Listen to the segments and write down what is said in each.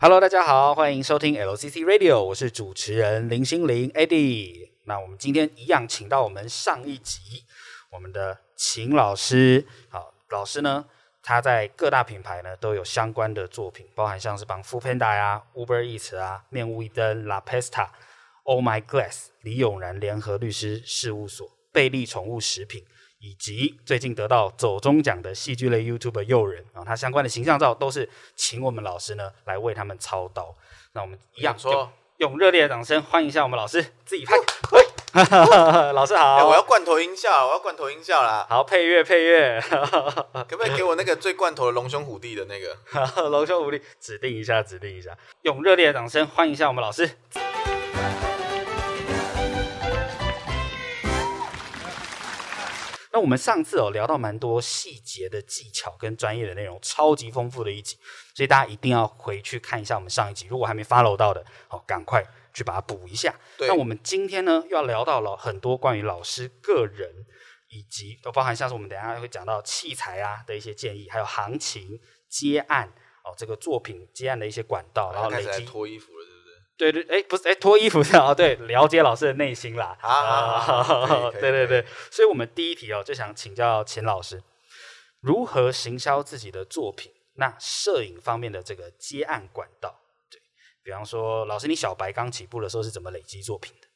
Hello，大家好，欢迎收听 LCC Radio，我是主持人林心凌 Eddie。那我们今天一样请到我们上一集我们的秦老师，好，老师呢，他在各大品牌呢都有相关的作品，包含像是帮 Foodpanda 呀、Uber Eats 啊、面雾一灯、La Pesta、Oh My Glass、李永然联合律师事务所、贝利宠物食品。以及最近得到走中奖的戏剧类 YouTuber 诱人啊，他相关的形象照都是请我们老师呢来为他们操刀。那我们一样说，用热烈的掌声欢迎一下我们老师，自己拍。喂，老师好。欸，我要罐头音效，我要罐头音效啦。好，配乐配乐，可不可以给我那个最罐头的龙兄虎弟的那个？龙兄虎弟，指定一下，指定一下，用热烈的掌声欢迎一下我们老师。那我们上次有聊到蛮多细节的技巧跟专业的内容，超级丰富的一集，所以大家一定要回去看一下我们上一集。如果还没 follow 到的，好，赶快去把它补一下。那我们今天呢，又要聊到了很多关于老师个人，以及都包含像是我们等下会讲到器材啊的一些建议，还有行情接案哦，这个作品接案的一些管道，然后累积脱衣服了。对对，哎，不是，哎，脱衣服是啊，对，了解老师的内心啦。啊，啊对对 对，所以，我们第一题哦，就想请教钱老师，如何行销自己的作品？那摄影方面的这个接案管道，对，比方说，老师，你小白刚起步的时候是怎么累积作品的？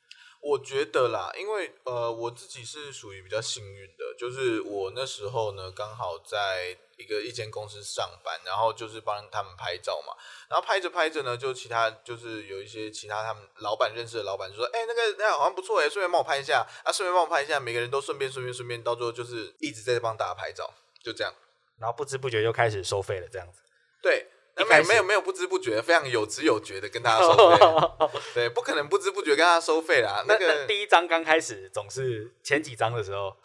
我觉得啦，因为呃，我自己是属于比较幸运的，就是我那时候呢，刚好在一个一间公司上班，然后就是帮他们拍照嘛，然后拍着拍着呢，就其他就是有一些其他他们老板认识的老板就说，哎，那个那个好像不错哎，顺便帮我拍一下啊，顺便帮我拍一下，每个人都顺便顺便顺便，到最后就是一直在帮大家拍照，就这样，然后不知不觉就开始收费了，这样子，对。没有没有没有不知不觉，非常有知有觉的跟大家收费，对，不可能不知不觉跟他收费啦。那个那第一章刚开始总是前几章的时候，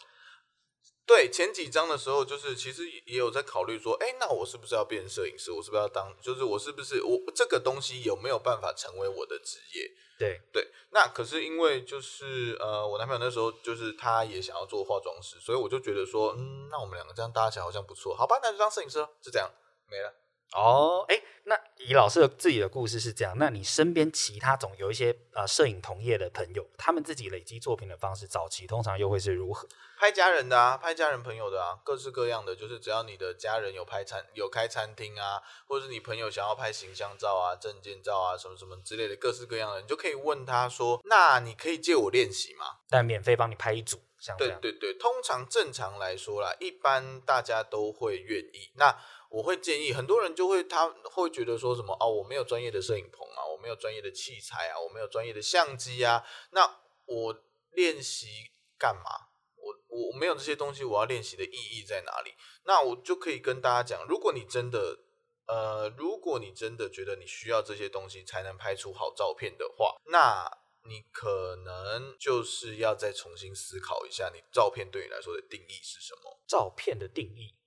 对，前几章的时候就是其实也有在考虑说，哎，那我是不是要变摄影师？我是不是要当？就是我是不是我这个东西有没有办法成为我的职业？对对。那可是因为就是呃，我男朋友那时候就是他也想要做化妆师，所以我就觉得说，嗯，那我们两个这样搭起来好像不错，好吧，那就当摄影师了，就这样没了。哦，哎，那以老师的自己的故事是这样，那你身边其他总有一些呃摄影同业的朋友，他们自己累积作品的方式，早期通常又会是如何？拍家人的啊，拍家人朋友的啊，各式各样的，就是只要你的家人有拍餐有开餐厅啊，或者是你朋友想要拍形象照啊、证件照啊什么什么之类的，各式各样的，你就可以问他说，那你可以借我练习吗？但免费帮你拍一组，像。对对对，通常正常来说啦，一般大家都会愿意。那我会建议很多人就会他会觉得说什么哦，我没有专业的摄影棚啊，我没有专业的器材啊，我没有专业的相机啊，那我练习干嘛？我我没有这些东西，我要练习的意义在哪里？那我就可以跟大家讲，如果你真的呃，如果你真的觉得你需要这些东西才能拍出好照片的话，那你可能就是要再重新思考一下，你照片对你来说的定义是什么？照片的定义。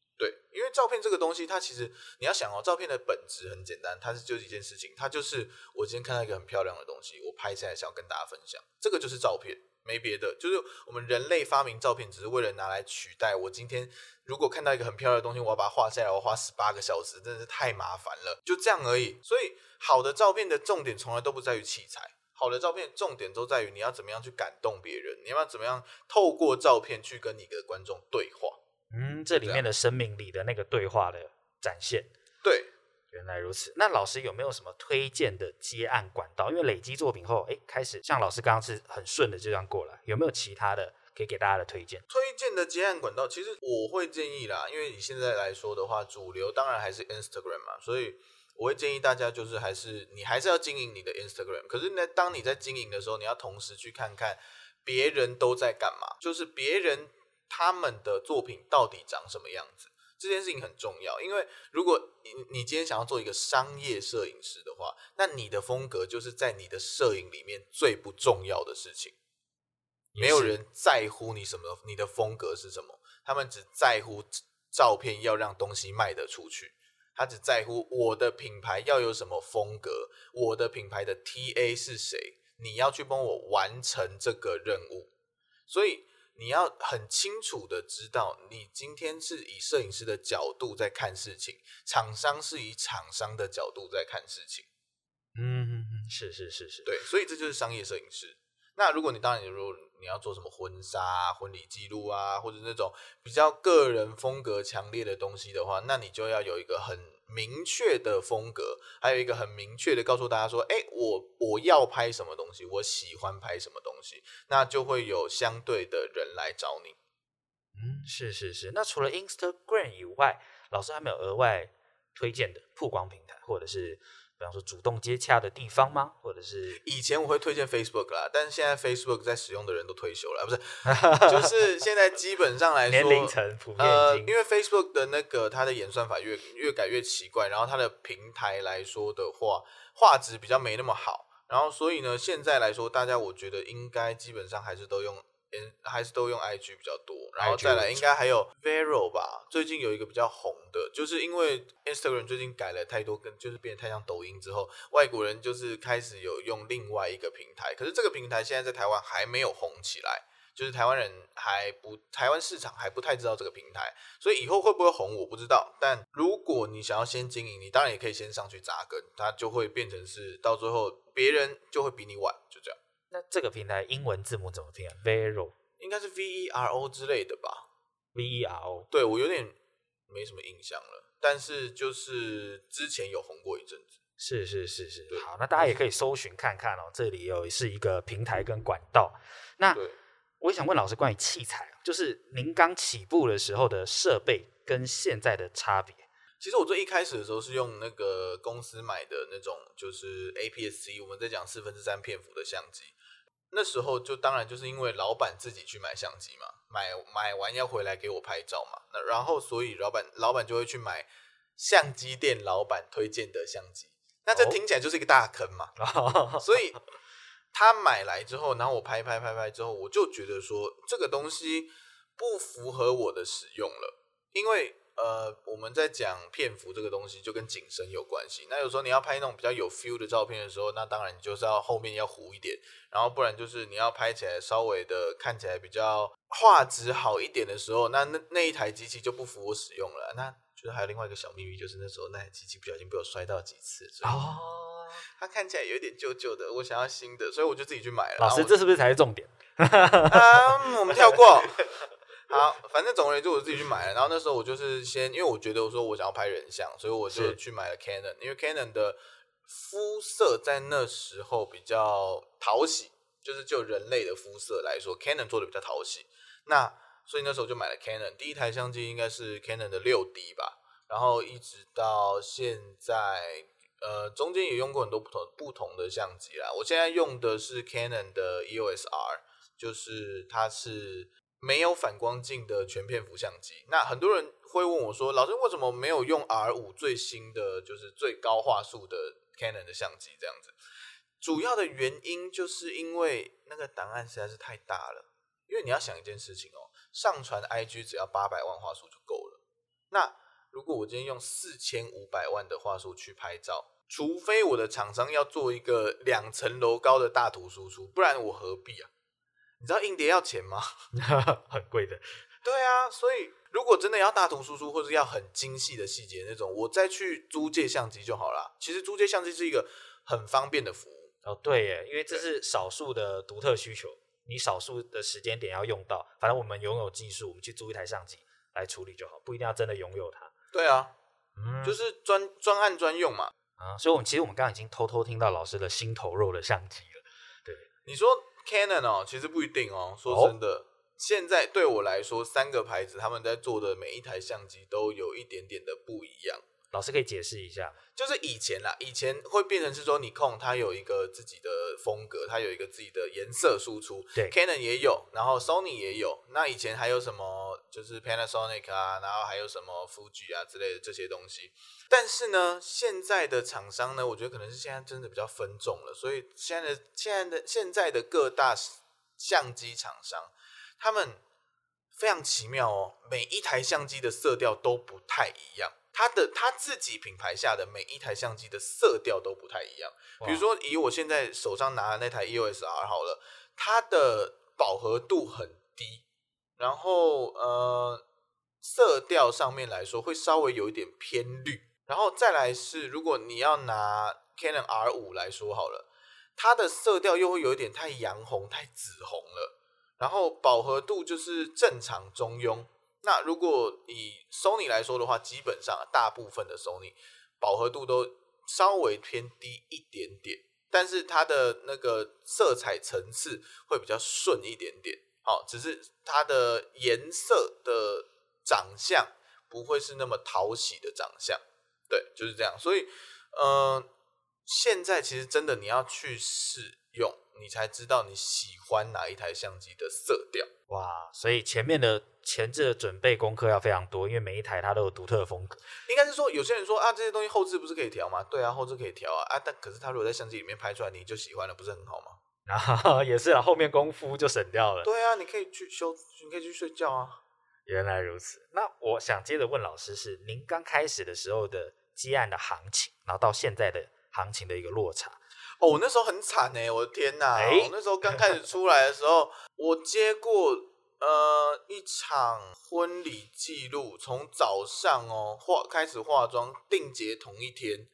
照片这个东西，它其实你要想哦，照片的本质很简单，它是就是一件事情，它就是我今天看到一个很漂亮的东西，我拍下来想要跟大家分享，这个就是照片，没别的。就是我们人类发明照片，只是为了拿来取代我今天如果看到一个很漂亮的东西，我要把它画下来，我花十八个小时，真的是太麻烦了，就这样而已。所以好的照片的重点从来都不在于器材，好的照片重点都在于你要怎么样去感动别人，你要怎么样透过照片去跟你的观众对话。嗯，这里面的生命力的那个对话的展现，对，原来如此。那老师有没有什么推荐的接案管道？因为累积作品后，哎，开始像老师刚刚是很顺的这样过来，有没有其他的可以给大家的推荐？推荐的接案管道，其实我会建议啦，因为你现在来说的话，主流当然还是 Instagram 嘛，所以我会建议大家就是还是你还是要经营你的 Instagram。可是呢，当你在经营的时候，你要同时去看看别人都在干嘛，就是别人。他们的作品到底长什么样子？这件事情很重要，因为如果你你今天想要做一个商业摄影师的话，那你的风格就是在你的摄影里面最不重要的事情。没有人在乎你什么，你的风格是什么，他们只在乎照片要让东西卖得出去，他只在乎我的品牌要有什么风格，我的品牌的 TA 是谁，你要去帮我完成这个任务，所以。你要很清楚的知道，你今天是以摄影师的角度在看事情，厂商是以厂商的角度在看事情。嗯，是是是是，对，所以这就是商业摄影师。那如果你当然，如果你要做什么婚纱、啊、婚礼记录啊，或者那种比较个人风格强烈的东西的话，那你就要有一个很明确的风格，还有一个很明确的告诉大家说，哎，我我要拍什么东西，我喜欢拍什么东西，那就会有相对的人来找你。嗯，是是是。那除了 Instagram 以外，老师还没有额外推荐的曝光平台，或者是？比方说主动接洽的地方吗？或者是以前我会推荐 Facebook 啦，但是现在 Facebook 在使用的人都退休了，不是？就是现在基本上来说，年龄层普遍呃，因为 Facebook 的那个它的演算法越越改越奇怪，然后它的平台来说的话，画质比较没那么好，然后所以呢，现在来说，大家我觉得应该基本上还是都用。还是都用 IG 比较多，然后再来应该还有 Vero 吧。最近有一个比较红的，就是因为 Instagram 最近改了太多，跟就是变得太像抖音之后，外国人就是开始有用另外一个平台。可是这个平台现在在台湾还没有红起来，就是台湾人还不台湾市场还不太知道这个平台，所以以后会不会红我不知道。但如果你想要先经营，你当然也可以先上去扎根，它就会变成是到最后别人就会比你晚，就这样。那这个平台英文字母怎么拼啊？Vero 应该是 V E R O 之类的吧？V E R O 对，我有点没什么印象了，但是就是之前有红过一阵子。是是是是，好，那大家也可以搜寻看看哦。这里有是一个平台跟管道。那我也想问老师关于器材，就是您刚起步的时候的设备跟现在的差别。其实我最一开始的时候是用那个公司买的那种，就是 A P S C，我们在讲四分之三片幅的相机。那时候就当然就是因为老板自己去买相机嘛，买买完要回来给我拍照嘛，那然后所以老板老板就会去买相机店老板推荐的相机，那这听起来就是一个大坑嘛，哦、所以他买来之后，然后我拍拍拍拍之后，我就觉得说这个东西不符合我的使用了，因为。呃，我们在讲片幅这个东西，就跟景深有关系。那有时候你要拍那种比较有 feel 的照片的时候，那当然你就是要后面要糊一点，然后不然就是你要拍起来稍微的看起来比较画质好一点的时候，那那那一台机器就不符我使用了。那就是还有另外一个小秘密，就是那时候那台机器不小心被我摔到几次，所以 它看起来有点旧旧的，我想要新的，所以我就自己去买了。老师，这是不是才是重点？啊，我们跳过。好，反正总而言之，我自己去买了。然后那时候我就是先，因为我觉得我说我想要拍人像，所以我就去买了 Canon。因为 Canon 的肤色在那时候比较讨喜，就是就人类的肤色来说，Canon 做的比较讨喜。那所以那时候就买了 Canon。第一台相机应该是 Canon 的六 D 吧。然后一直到现在，呃，中间也用过很多不同不同的相机啦。我现在用的是 Canon 的 EOS R，就是它是。没有反光镜的全片幅相机，那很多人会问我说：“老师为什么没有用 R 五最新的，就是最高画素的 Canon 的相机？”这样子，主要的原因就是因为那个档案实在是太大了。因为你要想一件事情哦，上传 IG 只要八百万画素就够了。那如果我今天用四千五百万的画素去拍照，除非我的厂商要做一个两层楼高的大图输出，不然我何必啊？你知道硬碟要钱吗？很贵的。对啊，所以如果真的要大图输出，或是要很精细的细节那种，我再去租借相机就好了。其实租借相机是一个很方便的服务。哦，对耶，因为这是少数的独特需求，你少数的时间点要用到。反正我们拥有技术，我们去租一台相机来处理就好，不一定要真的拥有它。对啊，嗯，就是专专案专用嘛。啊，所以我们其实我们刚刚已经偷偷听到老师的心头肉的相机了。对，你说。Canon 哦，其实不一定哦。说真的，哦、现在对我来说，三个牌子他们在做的每一台相机都有一点点的不一样。老师可以解释一下，就是以前啦，以前会变成是说，你控它有一个自己的风格，它有一个自己的颜色输出。对，Canon 也有，然后 Sony 也有。那以前还有什么？就是 Panasonic 啊，然后还有什么 Fuji 啊之类的这些东西。但是呢，现在的厂商呢，我觉得可能是现在真的比较分众了，所以现在的现在的现在的各大相机厂商，他们非常奇妙哦，每一台相机的色调都不太一样。他的它自己品牌下的每一台相机的色调都不太一样。比如说，以我现在手上拿的那台 EOS R 好了，它的饱和度很低，然后呃，色调上面来说会稍微有一点偏绿。然后再来是，如果你要拿 Canon R 五来说好了，它的色调又会有一点太洋红、太紫红了，然后饱和度就是正常中庸。那如果以 Sony 来说的话，基本上大部分的 Sony 饱和度都稍微偏低一点点，但是它的那个色彩层次会比较顺一点点。好，只是它的颜色的长相不会是那么讨喜的长相，对，就是这样。所以，嗯、现在其实真的你要去试用，你才知道你喜欢哪一台相机的色调。哇，所以前面的前置的准备功课要非常多，因为每一台它都有独特的风格。应该是说，有些人说啊，这些东西后置不是可以调吗？对啊，后置可以调啊，啊，但可是它如果在相机里面拍出来，你就喜欢了，不是很好吗？啊，也是啊，后面功夫就省掉了。对啊，你可以去休，你可以去睡觉啊。原来如此。那我想接着问老师是，您刚开始的时候的接案的行情，然后到现在的行情的一个落差。哦，我那时候很惨哎，我的天哪！欸、我那时候刚开始出来的时候，我接过呃一场婚礼记录，从早上哦化开始化妆，定结同一天，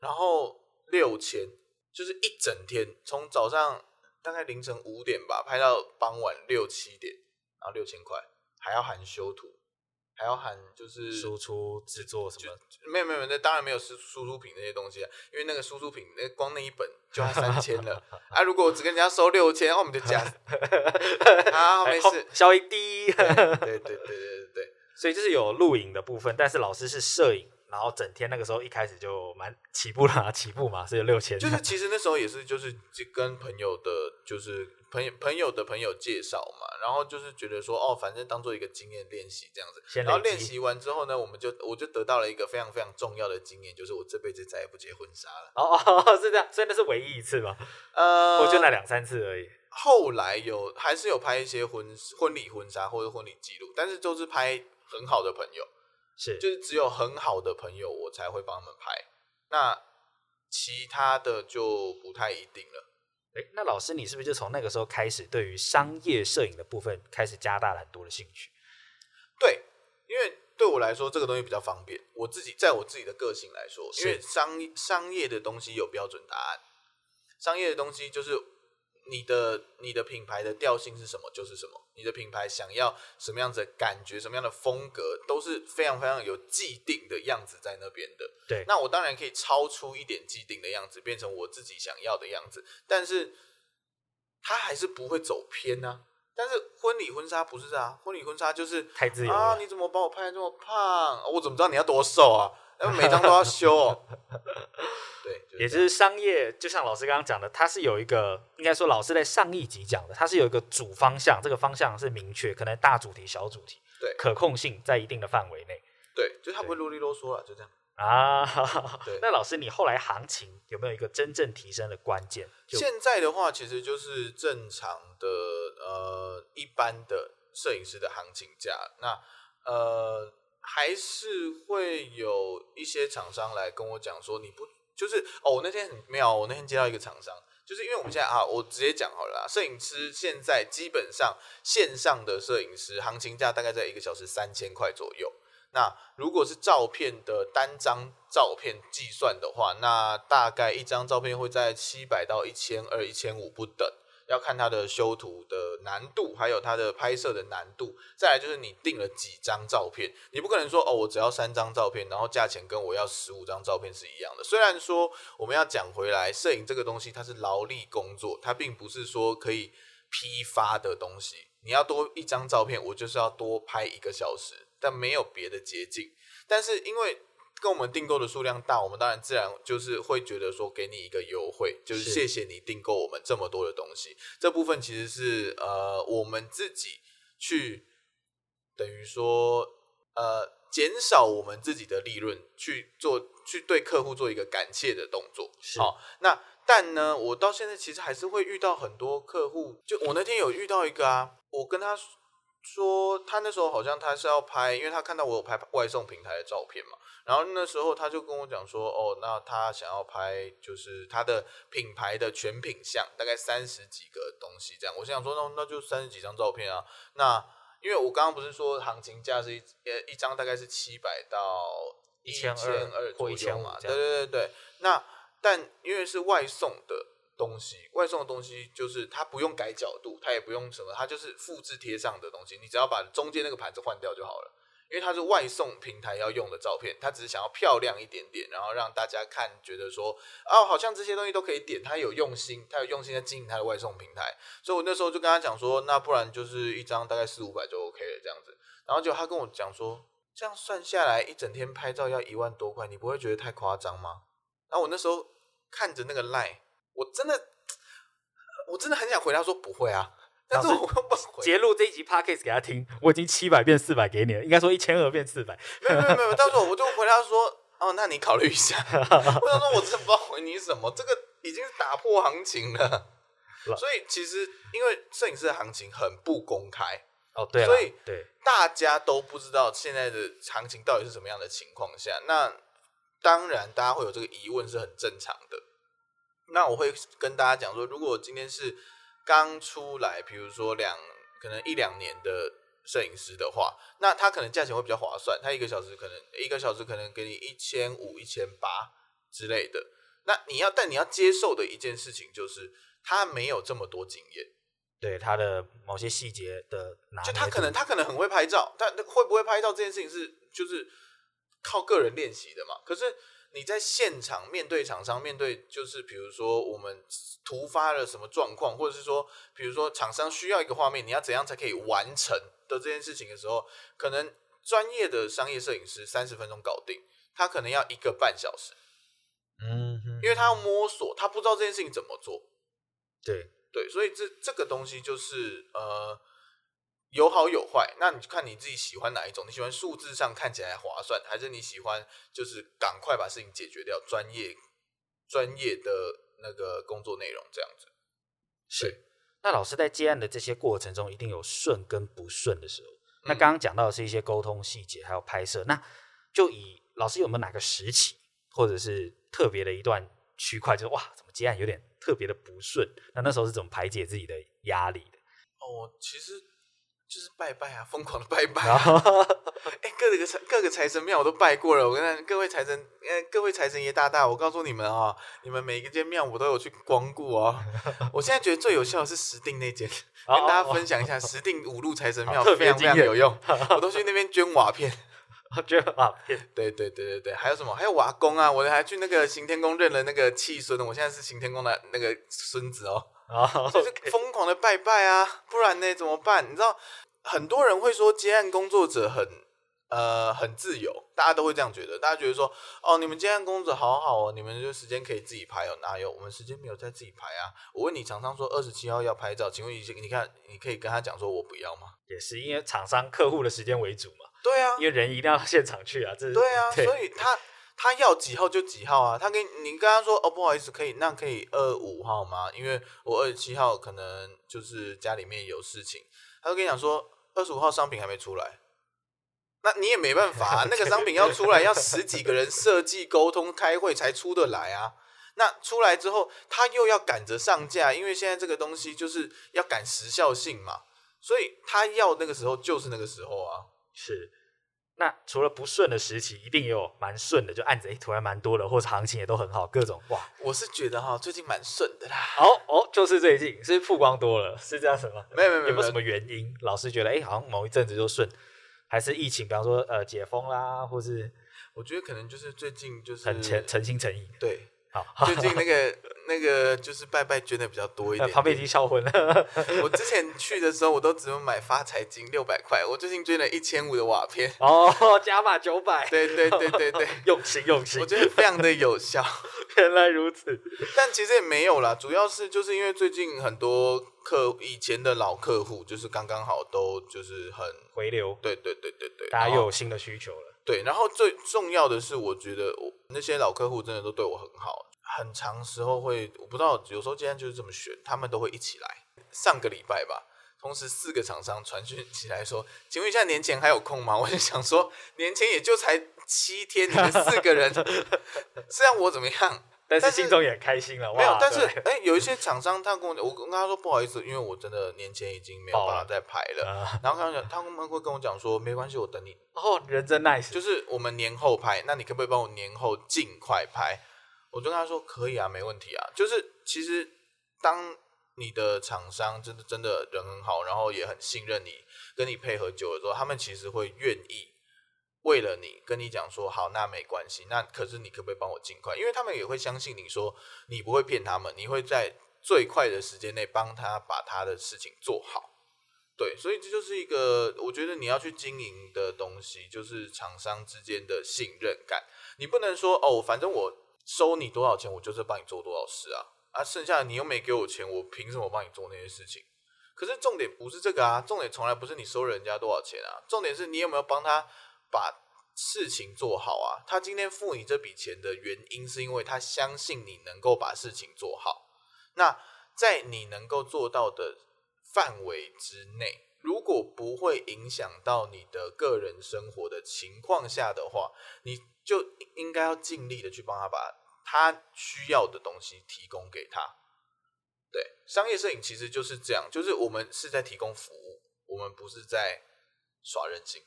然后六千，就是一整天，从早上。大概凌晨五点吧，拍到傍晚六七点，然后六千块，还要含修图，还要喊就是输出制作什么？没有没有，那当然没有输输出品那些东西啊，因为那个输出品那光那一本就要三千了 啊！如果我只跟人家收六千，我们就加，啊没事，稍微低，对对对对对对对，所以就是有录影的部分，但是老师是摄影。然后整天那个时候一开始就蛮起步啦，起步嘛，是有六千。就是其实那时候也是就是跟朋友的，就是朋友朋友的朋友介绍嘛，然后就是觉得说哦，反正当做一个经验练习这样子。然后练习完之后呢，我们就我就得到了一个非常非常重要的经验，就是我这辈子再也不接婚纱了。哦哦，是这样，所以那是唯一一次吗？呃，我就那两三次而已。后来有还是有拍一些婚婚礼婚纱或者婚礼记录，但是都是拍很好的朋友。是，就是只有很好的朋友，我才会帮他们拍。那其他的就不太一定了。诶，那老师，你是不是就从那个时候开始，对于商业摄影的部分开始加大了很多的兴趣？对，因为对我来说，这个东西比较方便。我自己在我自己的个性来说，因为商商业的东西有标准答案，商业的东西就是。你的你的品牌的调性是什么就是什么，你的品牌想要什么样子的感觉，什么样的风格，都是非常非常有既定的样子在那边的。对，那我当然可以超出一点既定的样子，变成我自己想要的样子，但是它还是不会走偏呢、啊。但是婚礼婚纱不是啊，婚礼婚纱就是太自由啊！你怎么把我拍得这么胖？我怎么知道你要多瘦啊？每张都要修、哦。对，就是、也就是商业，就像老师刚刚讲的，它是有一个，应该说老师在上一集讲的，它是有一个主方向，这个方向是明确，可能大主题、小主题，对，可控性在一定的范围内。对，就他不会啰里啰嗦了，就这样啊。对，那老师，你后来行情有没有一个真正提升的关键？现在的话，其实就是正常的呃一般的摄影师的行情价，那呃还是会有一些厂商来跟我讲说你不。就是哦，我那天很妙，我那天接到一个厂商，就是因为我们现在啊，我直接讲好了啦，摄影师现在基本上线上的摄影师行情价大概在一个小时三千块左右。那如果是照片的单张照片计算的话，那大概一张照片会在七百到一千二、一千五不等。要看它的修图的难度，还有它的拍摄的难度。再来就是你定了几张照片，你不可能说哦，我只要三张照片，然后价钱跟我要十五张照片是一样的。虽然说我们要讲回来，摄影这个东西它是劳力工作，它并不是说可以批发的东西。你要多一张照片，我就是要多拍一个小时，但没有别的捷径。但是因为跟我们订购的数量大，我们当然自然就是会觉得说给你一个优惠，就是谢谢你订购我们这么多的东西。这部分其实是呃我们自己去等于说呃减少我们自己的利润去做，去对客户做一个感谢的动作。好，那但呢，我到现在其实还是会遇到很多客户，就我那天有遇到一个啊，我跟他说他那时候好像他是要拍，因为他看到我有拍外送平台的照片嘛。然后那时候他就跟我讲说，哦，那他想要拍就是他的品牌的全品相，大概三十几个东西这样。我想说，那那就三十几张照片啊。那因为我刚刚不是说行情价是一呃一张大概是七百到一千二左右嘛，对对对对。那但因为是外送的东西，外送的东西就是它不用改角度，它也不用什么，它就是复制贴上的东西，你只要把中间那个盘子换掉就好了。因为它是外送平台要用的照片，它只是想要漂亮一点点，然后让大家看觉得说，哦，好像这些东西都可以点，他有用心，他有用心在经营他的外送平台。所以我那时候就跟他讲说，那不然就是一张大概四五百就 OK 了这样子。然后就他跟我讲说，这样算下来一整天拍照要一万多块，你不会觉得太夸张吗？然后我那时候看着那个 line，我真的，我真的很想回答说不会啊。但是我不回截录这一集 podcast 给他听，我已经七百变四百给你了，应该说一千二变四百。没有没有没有，到时候我就回答说，哦，那你考虑一下。我想说，我真的不知道回你什么，这个已经是打破行情了。所以其实因为摄影师的行情很不公开哦，对，所以对大家都不知道现在的行情到底是什么样的情况下，那当然大家会有这个疑问是很正常的。那我会跟大家讲说，如果今天是。刚出来，比如说两可能一两年的摄影师的话，那他可能价钱会比较划算，他一个小时可能一个小时可能给你一千五、一千八之类的。那你要，但你要接受的一件事情就是，他没有这么多经验，对他的某些细节的拿捏，就他可能他可能很会拍照，但会不会拍照这件事情是就是靠个人练习的嘛？可是。你在现场面对厂商，面对就是比如说我们突发了什么状况，或者是说，比如说厂商需要一个画面，你要怎样才可以完成的这件事情的时候，可能专业的商业摄影师三十分钟搞定，他可能要一个半小时，嗯哼，因为他要摸索，他不知道这件事情怎么做，对对，所以这这个东西就是呃。有好有坏，那你就看你自己喜欢哪一种。你喜欢数字上看起来划算，还是你喜欢就是赶快把事情解决掉，专业专业的那个工作内容这样子。是。那老师在接案的这些过程中，一定有顺跟不顺的时候。那刚刚讲到的是一些沟通细节，还有拍摄。那就以老师有没有哪个时期，或者是特别的一段区块，就是哇，怎么接案有点特别的不顺？那那时候是怎么排解自己的压力的？哦，其实。就是拜拜啊，疯狂的拜拜啊！哎、欸，各个财各个财神庙我都拜过了。我跟各位财神，呃，各位财神爷大大，我告诉你们啊，你们每一间庙我都有去光顾哦。我现在觉得最有效的是石定那间，跟大家分享一下石定五路财神庙非常非常有用。我都去那边捐瓦片，捐瓦片。对对对对对，还有什么？还有瓦工啊！我还去那个行天宫认了那个契孙，我现在是行天宫的那个孙子哦。啊，就是疯狂的拜拜啊，不然呢怎么办？你知道？很多人会说接案工作者很呃很自由，大家都会这样觉得。大家觉得说哦，你们接案工作者好好哦，你们就时间可以自己排哦，哪有？我们时间没有在自己排啊。我问你，厂商说二十七号要拍照，请问你你看你可以跟他讲说我不要吗？也是因为厂商客户的时间为主嘛。对啊，因为人一定要现场去啊。这是对啊，对所以他他要几号就几号啊。他跟你跟他说哦，不好意思，可以那可以二五号吗？因为我二十七号可能就是家里面有事情。他就跟你讲说。二十五号商品还没出来，那你也没办法啊。那个商品要出来，要十几个人设计、沟通、开会才出得来啊。那出来之后，他又要赶着上架，因为现在这个东西就是要赶时效性嘛，所以他要那个时候就是那个时候啊。是。那除了不顺的时期，一定也有蛮顺的，就案子哎突然蛮多的，或者行情也都很好，各种哇。我是觉得哈，最近蛮顺的啦。哦哦，就是最近是曝光多了，是这样子吗？没有没有没有，有没有什么原因？老师觉得哎，好像某一阵子就顺，还是疫情，比方说呃解封啦，或是我觉得可能就是最近就是很诚诚心诚意。对，好，最近那个。那个就是拜拜捐的比较多一点，点，旁边已经销魂了。我之前去的时候，我都只有买发财金六百块，我最近捐了一千五的瓦片。哦，加码九百。对对对对对，用心用心，我觉得非常的有效。原来如此，但其实也没有啦，主要是就是因为最近很多客以前的老客户，就是刚刚好都就是很回流。对对对对对，大家又有新的需求了。对，然后最重要的是，我觉得我那些老客户真的都对我很好。很长时候会，我不知道，有时候今天就是这么选，他们都会一起来。上个礼拜吧，同时四个厂商传讯起来说：“请问一下，年前还有空吗？” 我就想说，年前也就才七天，你们四个人，是让我怎么样？但是心中也开心了。没有，但是哎、欸，有一些厂商他跟我，我跟他说不好意思，因为我真的年前已经没有办法再排了。了然后他讲，他们会跟我讲说，没关系，我等你。哦，人真 nice，就是我们年后拍，那你可不可以帮我年后尽快拍？我就跟他说可以啊，没问题啊。就是其实当你的厂商真的真的人很好，然后也很信任你，跟你配合久了之后，他们其实会愿意为了你跟你讲说好，那没关系，那可是你可不可以帮我尽快？因为他们也会相信你说你不会骗他们，你会在最快的时间内帮他把他的事情做好。对，所以这就是一个我觉得你要去经营的东西，就是厂商之间的信任感。你不能说哦，反正我收你多少钱，我就是帮你做多少事啊啊，剩下的你又没给我钱，我凭什么帮你做那些事情？可是重点不是这个啊，重点从来不是你收人家多少钱啊，重点是你有没有帮他把事情做好啊？他今天付你这笔钱的原因，是因为他相信你能够把事情做好。那在你能够做到的。范围之内，如果不会影响到你的个人生活的情况下的话，你就应该要尽力的去帮他把他需要的东西提供给他。对，商业摄影其实就是这样，就是我们是在提供服务，我们不是在耍任性。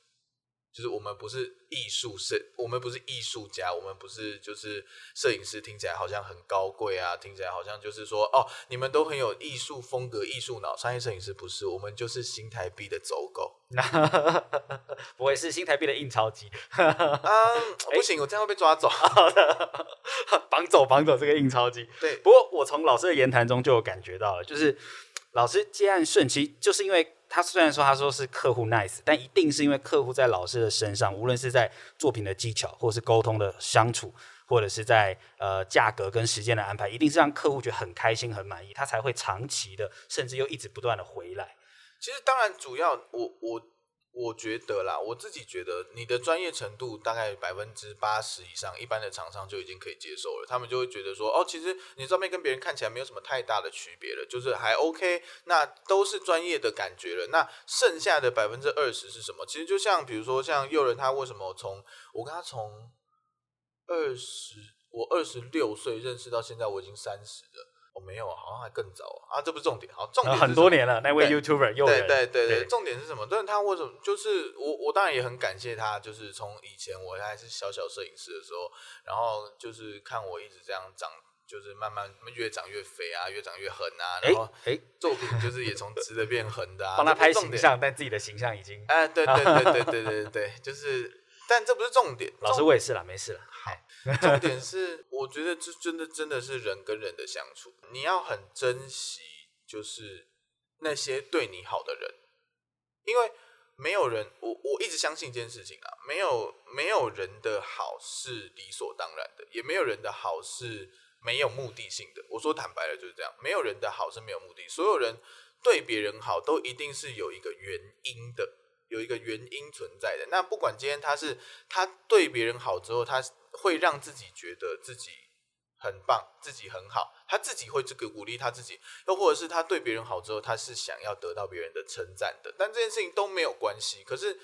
就是我们不是艺术摄，我们不是艺术家，我们不是就是摄影师，听起来好像很高贵啊，听起来好像就是说哦，你们都很有艺术风格、艺术脑。商业摄影师不是，我们就是新台币的走狗，不会是新台币的印钞机。嗯，不行，我这样会被抓走，绑走绑走这个印钞机。对，不过我从老师的言谈中就有感觉到了，就是老师接案顺，其实就是因为。他虽然说他说是客户 nice，但一定是因为客户在老师的身上，无论是在作品的技巧，或是沟通的相处，或者是在呃价格跟时间的安排，一定是让客户觉得很开心、很满意，他才会长期的，甚至又一直不断的回来。其实当然主要我我。我觉得啦，我自己觉得你的专业程度大概百分之八十以上，一般的厂商就已经可以接受了。他们就会觉得说，哦，其实你照片跟别人看起来没有什么太大的区别了，就是还 OK，那都是专业的感觉了。那剩下的百分之二十是什么？其实就像比如说像又仁，他为什么从我跟他从二十，我二十六岁认识到现在，我已经三十了。我没有好像还更早啊这不是重点好重点很多年了那位 youtuber 用的对对对重点是什么？但是他为什么就是我我当然也很感谢他就是从以前我还是小小摄影师的时候然后就是看我一直这样长就是慢慢越长越肥啊越长越狠啊然后作品就是也从直的变横的啊帮他拍形象但自己的形象已经哎对对对对对对就是但这不是重点，老师我也是啦，没事了。好，重点是我觉得这真的真的是人跟人的相处，你要很珍惜，就是那些对你好的人，因为没有人，我我一直相信一件事情啊，没有没有人的好是理所当然的，也没有人的好是没有目的性的。我说坦白了就是这样，没有人的好是没有目的，所有人对别人好都一定是有一个原因的。有一个原因存在的，那不管今天他是他对别人好之后，他会让自己觉得自己很棒，自己很好，他自己会这个鼓励他自己，又或者是他对别人好之后，他是想要得到别人的称赞的，但这件事情都没有关系。可是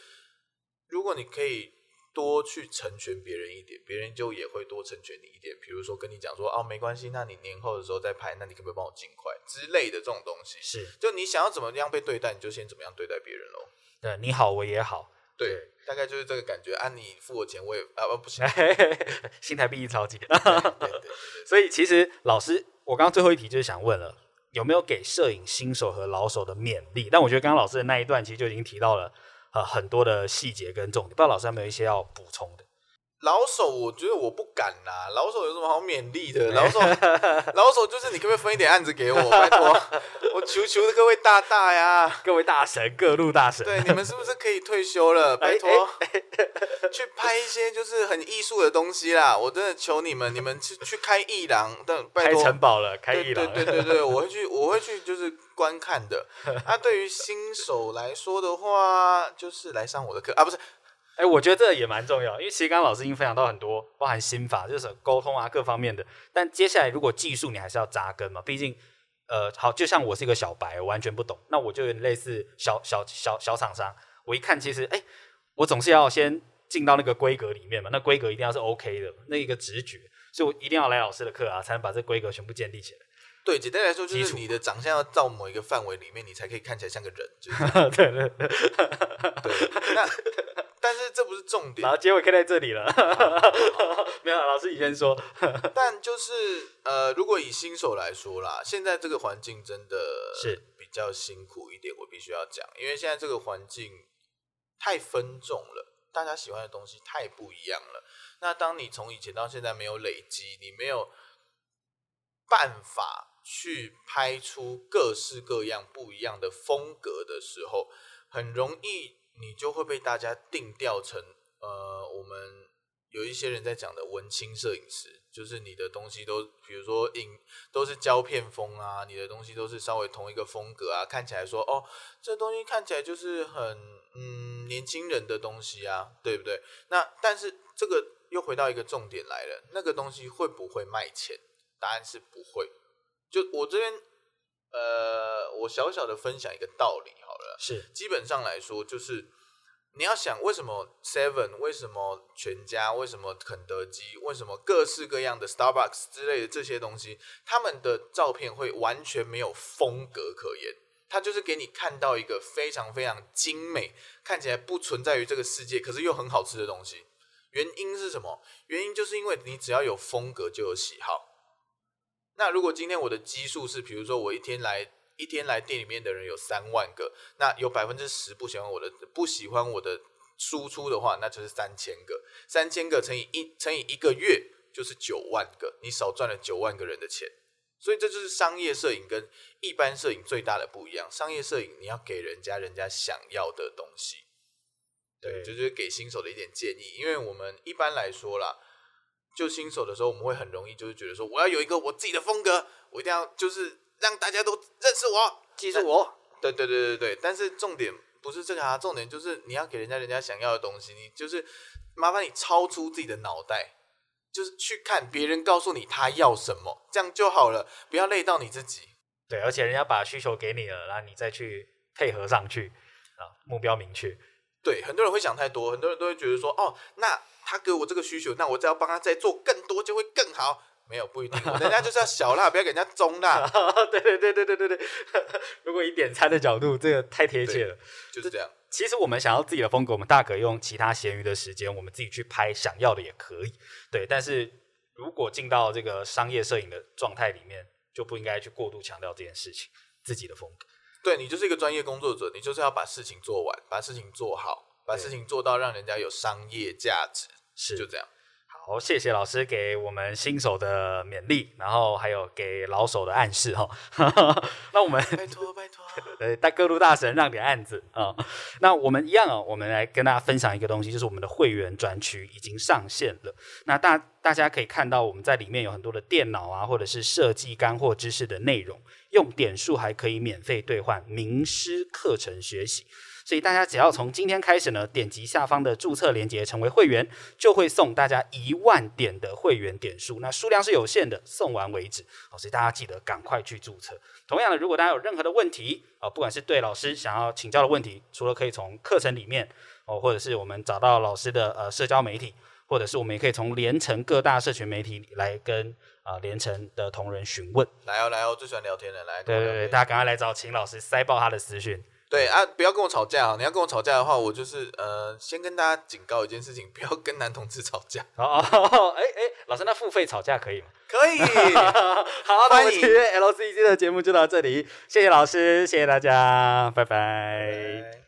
如果你可以多去成全别人一点，别人就也会多成全你一点。比如说跟你讲说哦，没关系，那你年后的时候再拍，那你可不可以帮我尽快之类的这种东西？是，就你想要怎么样被对待，你就先怎么样对待别人喽。对，你好，我也好，对，大概就是这个感觉。啊，你付我钱，我也啊，不行，新台币一超级。对对对 所以其实老师，我刚刚最后一题就是想问了，有没有给摄影新手和老手的勉励？但我觉得刚刚老师的那一段其实就已经提到了呃很多的细节跟重点，不知道老师有没有一些要补充的？老手，我觉得我不敢啦。老手有什么好勉励的？老手，老手就是你可不可以分一点案子给我？拜托，我求求各位大大呀，各位大神，各路大神，对，你们是不是可以退休了？拜托，去拍一些就是很艺术的东西啦！我真的求你们，你们去去开艺廊，但拜托，开城堡了，开艺廊，对对对对，我会去，我会去，就是观看的。那、啊、对于新手来说的话，就是来上我的课啊，不是。哎，我觉得这也蛮重要，因为其实刚刚老师已经分享到很多，包含心法，就是沟通啊各方面的。但接下来如果技术你还是要扎根嘛，毕竟，呃，好，就像我是一个小白，我完全不懂，那我就有点类似小小小小厂商，我一看其实，哎，我总是要先进到那个规格里面嘛，那规格一定要是 OK 的，那一个直觉，所以我一定要来老师的课啊，才能把这规格全部建立起来。对，简单来说就是你的长相要到某一个范围里面，你才可以看起来像个人。就是、对对对。那但是这不是重点。然后结尾开在这里了。没有，老师你先说。但就是呃，如果以新手来说啦，现在这个环境真的是比较辛苦一点，我必须要讲，因为现在这个环境太分众了，大家喜欢的东西太不一样了。那当你从以前到现在没有累积，你没有办法。去拍出各式各样不一样的风格的时候，很容易你就会被大家定调成呃，我们有一些人在讲的文青摄影师，就是你的东西都，比如说影都是胶片风啊，你的东西都是稍微同一个风格啊，看起来说哦，这东西看起来就是很嗯年轻人的东西啊，对不对？那但是这个又回到一个重点来了，那个东西会不会卖钱？答案是不会。就我这边，呃，我小小的分享一个道理好了，是基本上来说，就是你要想为什么 Seven，为什么全家，为什么肯德基，为什么各式各样的 Starbucks 之类的这些东西，他们的照片会完全没有风格可言，它就是给你看到一个非常非常精美，看起来不存在于这个世界，可是又很好吃的东西。原因是什么？原因就是因为你只要有风格，就有喜好。那如果今天我的基数是，比如说我一天来一天来店里面的人有三万个，那有百分之十不喜欢我的不喜欢我的输出的话，那就是三千个，三千个乘以一乘以一个月就是九万个，你少赚了九万个人的钱，所以这就是商业摄影跟一般摄影最大的不一样。商业摄影你要给人家人家想要的东西，对，就是给新手的一点建议，因为我们一般来说啦。就新手的时候，我们会很容易就是觉得说，我要有一个我自己的风格，我一定要就是让大家都认识我、记住我。对对对对对。但是重点不是这个啊，重点就是你要给人家人家想要的东西。你就是麻烦你超出自己的脑袋，就是去看别人告诉你他要什么，这样就好了，不要累到你自己。对，而且人家把需求给你了，然后你再去配合上去啊，目标明确。对，很多人会想太多，很多人都会觉得说，哦，那。他给我这个需求，那我只要帮他再做更多，就会更好。没有不一定，人家就是要小辣，不要给人家中辣。对对对对对对对。如果以点餐的角度，这个太贴切了，就是这样。其实我们想要自己的风格，我们大可用其他闲余的时间，我们自己去拍想要的也可以。对，但是如果进到这个商业摄影的状态里面，就不应该去过度强调这件事情，自己的风格。对，你就是一个专业工作者，你就是要把事情做完，把事情做好。把事情做到让人家有商业价值，是就这样。好，谢谢老师给我们新手的勉励，然后还有给老手的暗示哈。那我们拜托拜托，呃，大各路大神让点案子啊。那我们一样啊，我们来跟大家分享一个东西，就是我们的会员专区已经上线了。那大大家可以看到，我们在里面有很多的电脑啊，或者是设计干货知识的内容，用点数还可以免费兑换名师课程学习。所以大家只要从今天开始呢，点击下方的注册链接成为会员，就会送大家一万点的会员点数。那数量是有限的，送完为止。好，所以大家记得赶快去注册。同样的，如果大家有任何的问题，啊，不管是对老师想要请教的问题，除了可以从课程里面，哦，或者是我们找到老师的呃社交媒体，或者是我们也可以从连城各大社群媒体来跟啊连城的同仁询问。来哦来哦，最喜欢聊天的，来。对对对，大家赶快来找秦老师塞爆他的私讯。对啊，不要跟我吵架啊！你要跟我吵架的话，我就是呃，先跟大家警告一件事情，不要跟男同志吵架。哦哦，哎哎，老师，那付费吵架可以吗？可以。好，那我们今天 LCG 的节目就到这里，谢谢老师，谢谢大家，拜拜。拜拜。